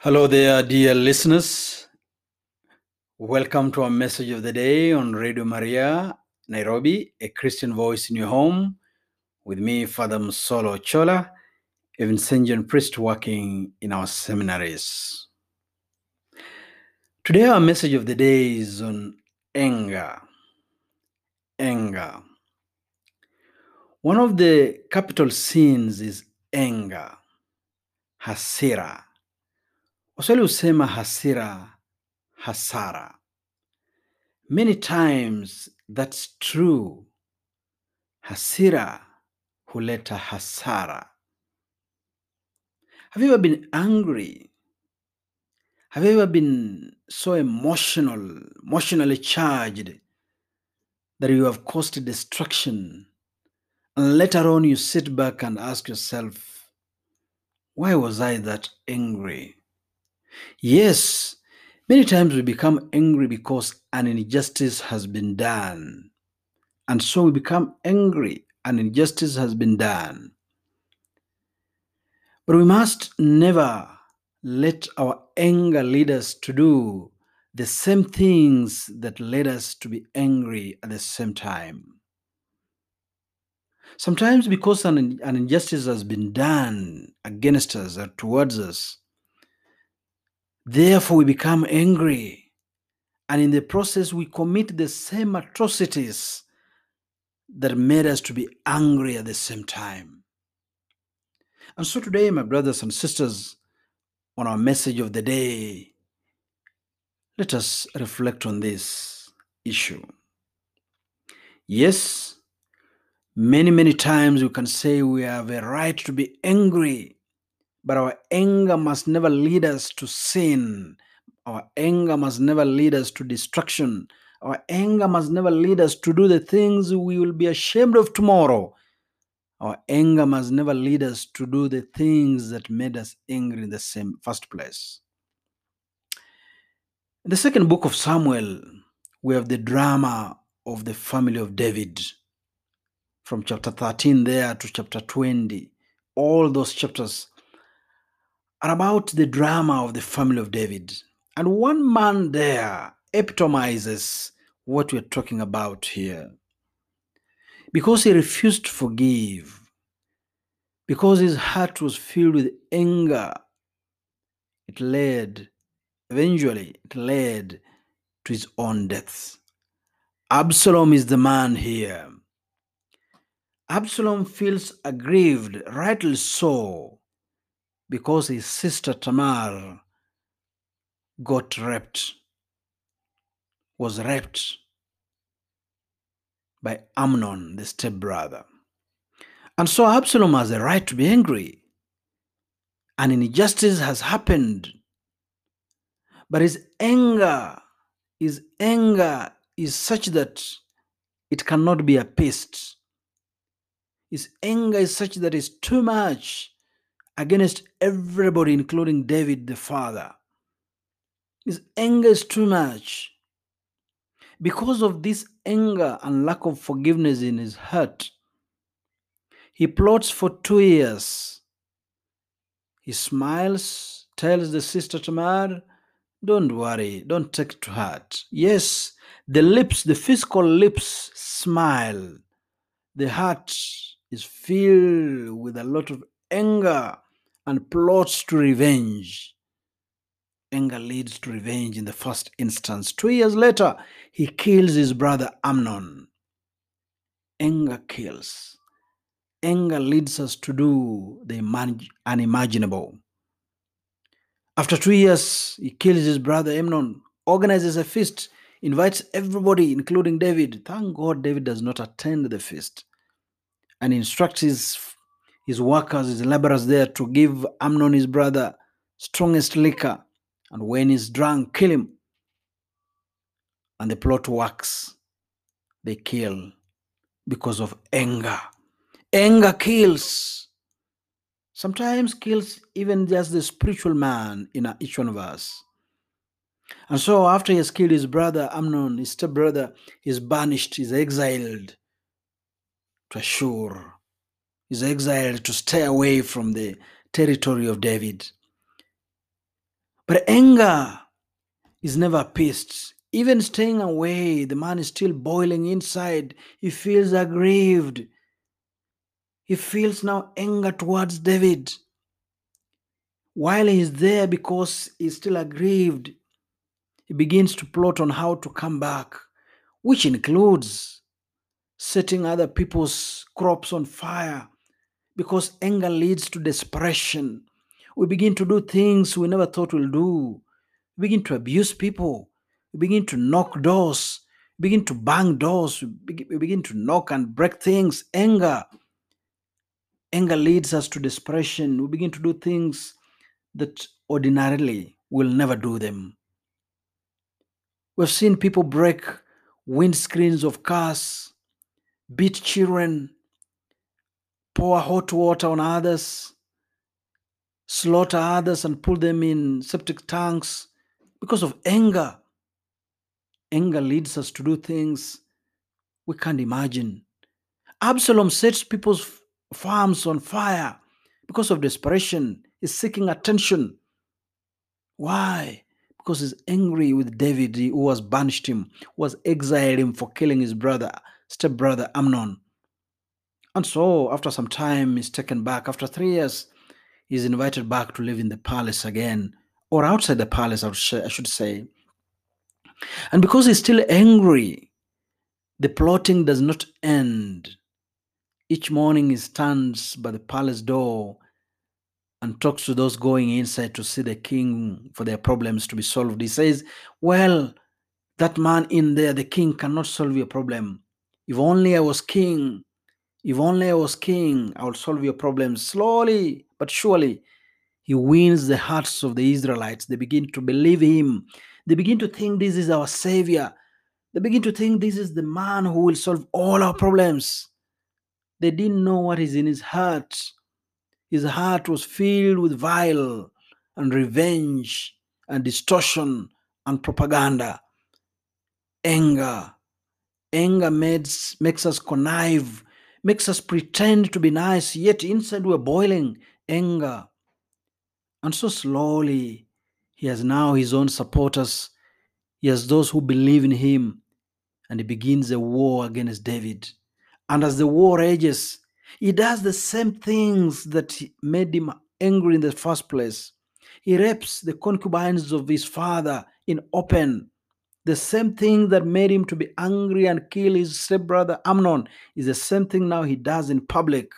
Hello there, dear listeners. Welcome to our message of the day on Radio Maria, Nairobi, a Christian voice in your home, with me, Father Musolo Chola, a Vincentian priest working in our seminaries. Today, our message of the day is on anger. Anger. One of the capital sins is anger, hasira. Waswahili husema hasira, hasara. Many times that's true. Hasira huleta hasara. Have you ever been angry? Have you ever been so emotional, emotionally charged that you have caused destruction? And later on, you sit back and ask yourself, why was I that angry? Yes, many times we become angry because an injustice has been done. And so we become angry, an injustice has been done. But we must never let our anger lead us to do the same things that led us to be angry at the same time. Sometimes, because an, an injustice has been done against us or towards us, therefore we become angry. And in the process, we commit the same atrocities that made us to be angry at the same time. And so today, my brothers and sisters, on our message of the day, let us reflect on this issue. Yes, many, many times we can say we have a right to be angry, but our anger must never lead us to sin. Our anger must never lead us to destruction. Our anger must never lead us to do the things we will be ashamed of tomorrow. Our anger must never lead us to do the things that made us angry in the same first place. In the second book of Samuel, we have the drama of the family of David from chapter 13 there to chapter 20. All those chapters are about the drama of the family of David. And one man there epitomizes what we're talking about here. Because he refused to forgive, because his heart was filled with anger, it led, eventually, it led to his own death. Absalom is the man here. Absalom feels aggrieved, rightly so, because his sister Tamar got raped, was raped by Amnon, the stepbrother. And so Absalom has a right to be angry. An injustice has happened. But his anger, his anger is such that it cannot be appeased. His anger is such that it's too much against everybody, including David the father. His anger is too much. Because of this anger and lack of forgiveness in his heart, he plots for two years. He smiles, tells the sister Tamar, Don't worry, don't take it to heart. Yes, the lips, the physical lips smile. The heart is filled with a lot of anger and plots to revenge. Anger leads to revenge in the first instance. Two years later, he kills his brother Amnon. Anger kills. Anger leads us to do the unimaginable. After two years, he kills his brother Amnon, organizes a feast, invites everybody, including David. Thank God David does not attend the feast, and instructs his, his workers, his laborers there to give Amnon, his brother, strongest liquor. And when he's drunk, kill him. And the plot works. They kill because of anger. Anger kills. Sometimes kills even just the spiritual man in each one of us. And so after he has killed his brother Amnon, his stepbrother, he's banished, he's exiled to Ashur. He's exiled to stay away from the territory of David. But anger is never appeased. Even staying away, the man is still boiling inside. He feels aggrieved. He feels now anger towards David. While he is there because he's still aggrieved, he begins to plot on how to come back, which includes setting other people's crops on fire because anger leads to desperation. We begin to do things we never thought we'll do. We begin to abuse people. We begin to knock doors. We begin to bang doors. We begin, to knock and break things. Anger. Anger leads us to desperation. We begin to do things that ordinarily we'll never do them. We've seen people break windscreens of cars, beat children, pour hot water on others, slaughter others, and put them in septic tanks because of anger. Anger leads us to do things we can't imagine. Absalom sets people's farms on fire because of desperation. He's seeking attention. Why? Because he's angry with David, who has banished him, who has exiled him for killing his brother, stepbrother Amnon. And so, after some time, he's taken back. After three years, he's invited back to live in the palace again, or outside the palace, I should say. And because he's still angry, the plotting does not end. Each morning, he stands by the palace door and talks to those going inside to see the king for their problems to be solved. He says, Well, that man in there, the king cannot solve your problem. If only I was king, if only I was king, I would solve your problems slowly but surely. He wins the hearts of the Israelites. They begin to believe him. They begin to think this is our savior. They begin to think this is the man who will solve all our problems. They didn't know what is in his heart. His heart was filled with vile and revenge and distortion and propaganda. Anger. Anger makes, makes us connive, makes us pretend to be nice, yet inside we're boiling. Anger. And so slowly, he has now his own supporters. He has those who believe in him. And he begins a war against David. And as the war rages, he does the same things that made him angry in the first place. He rapes the concubines of his father in open. The same thing that made him to be angry and kill his stepbrother Amnon is the same thing now he does in public.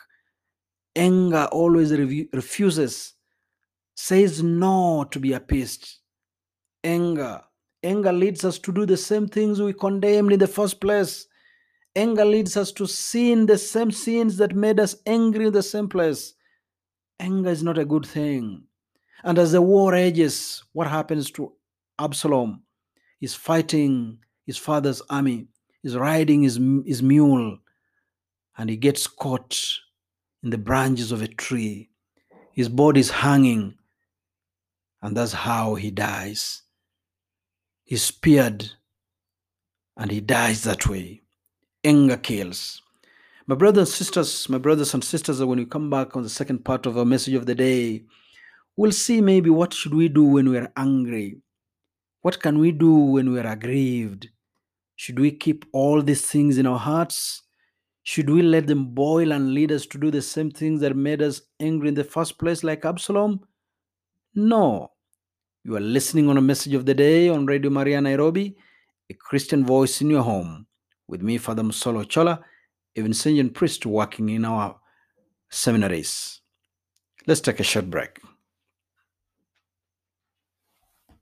Anger always refuses, says no to be appeased. Anger. Anger leads us to do the same things we condemned in the first place. Anger leads us to sin the same sins that made us angry in the same place. Anger is not a good thing. And as the war rages, what happens to Absalom? He's fighting his father's army, he's riding his, his mule, and he gets caught in the branches of a tree. His body is hanging, and that's how he dies. He's speared, and he dies that way anger kills. My brothers and sisters, my brothers and sisters, when we come back on the second part of our message of the day, we'll see maybe what should we do when we are angry? What can we do when we are aggrieved? Should we keep all these things in our hearts? Should we let them boil and lead us to do the same things that made us angry in the first place, like Absalom? No. You are listening on a message of the day on Radio Maria Nairobi, a Christian voice in your home with me, Father Musolo Chola, a Vincentian priest working in our seminaries. Let's take a short break.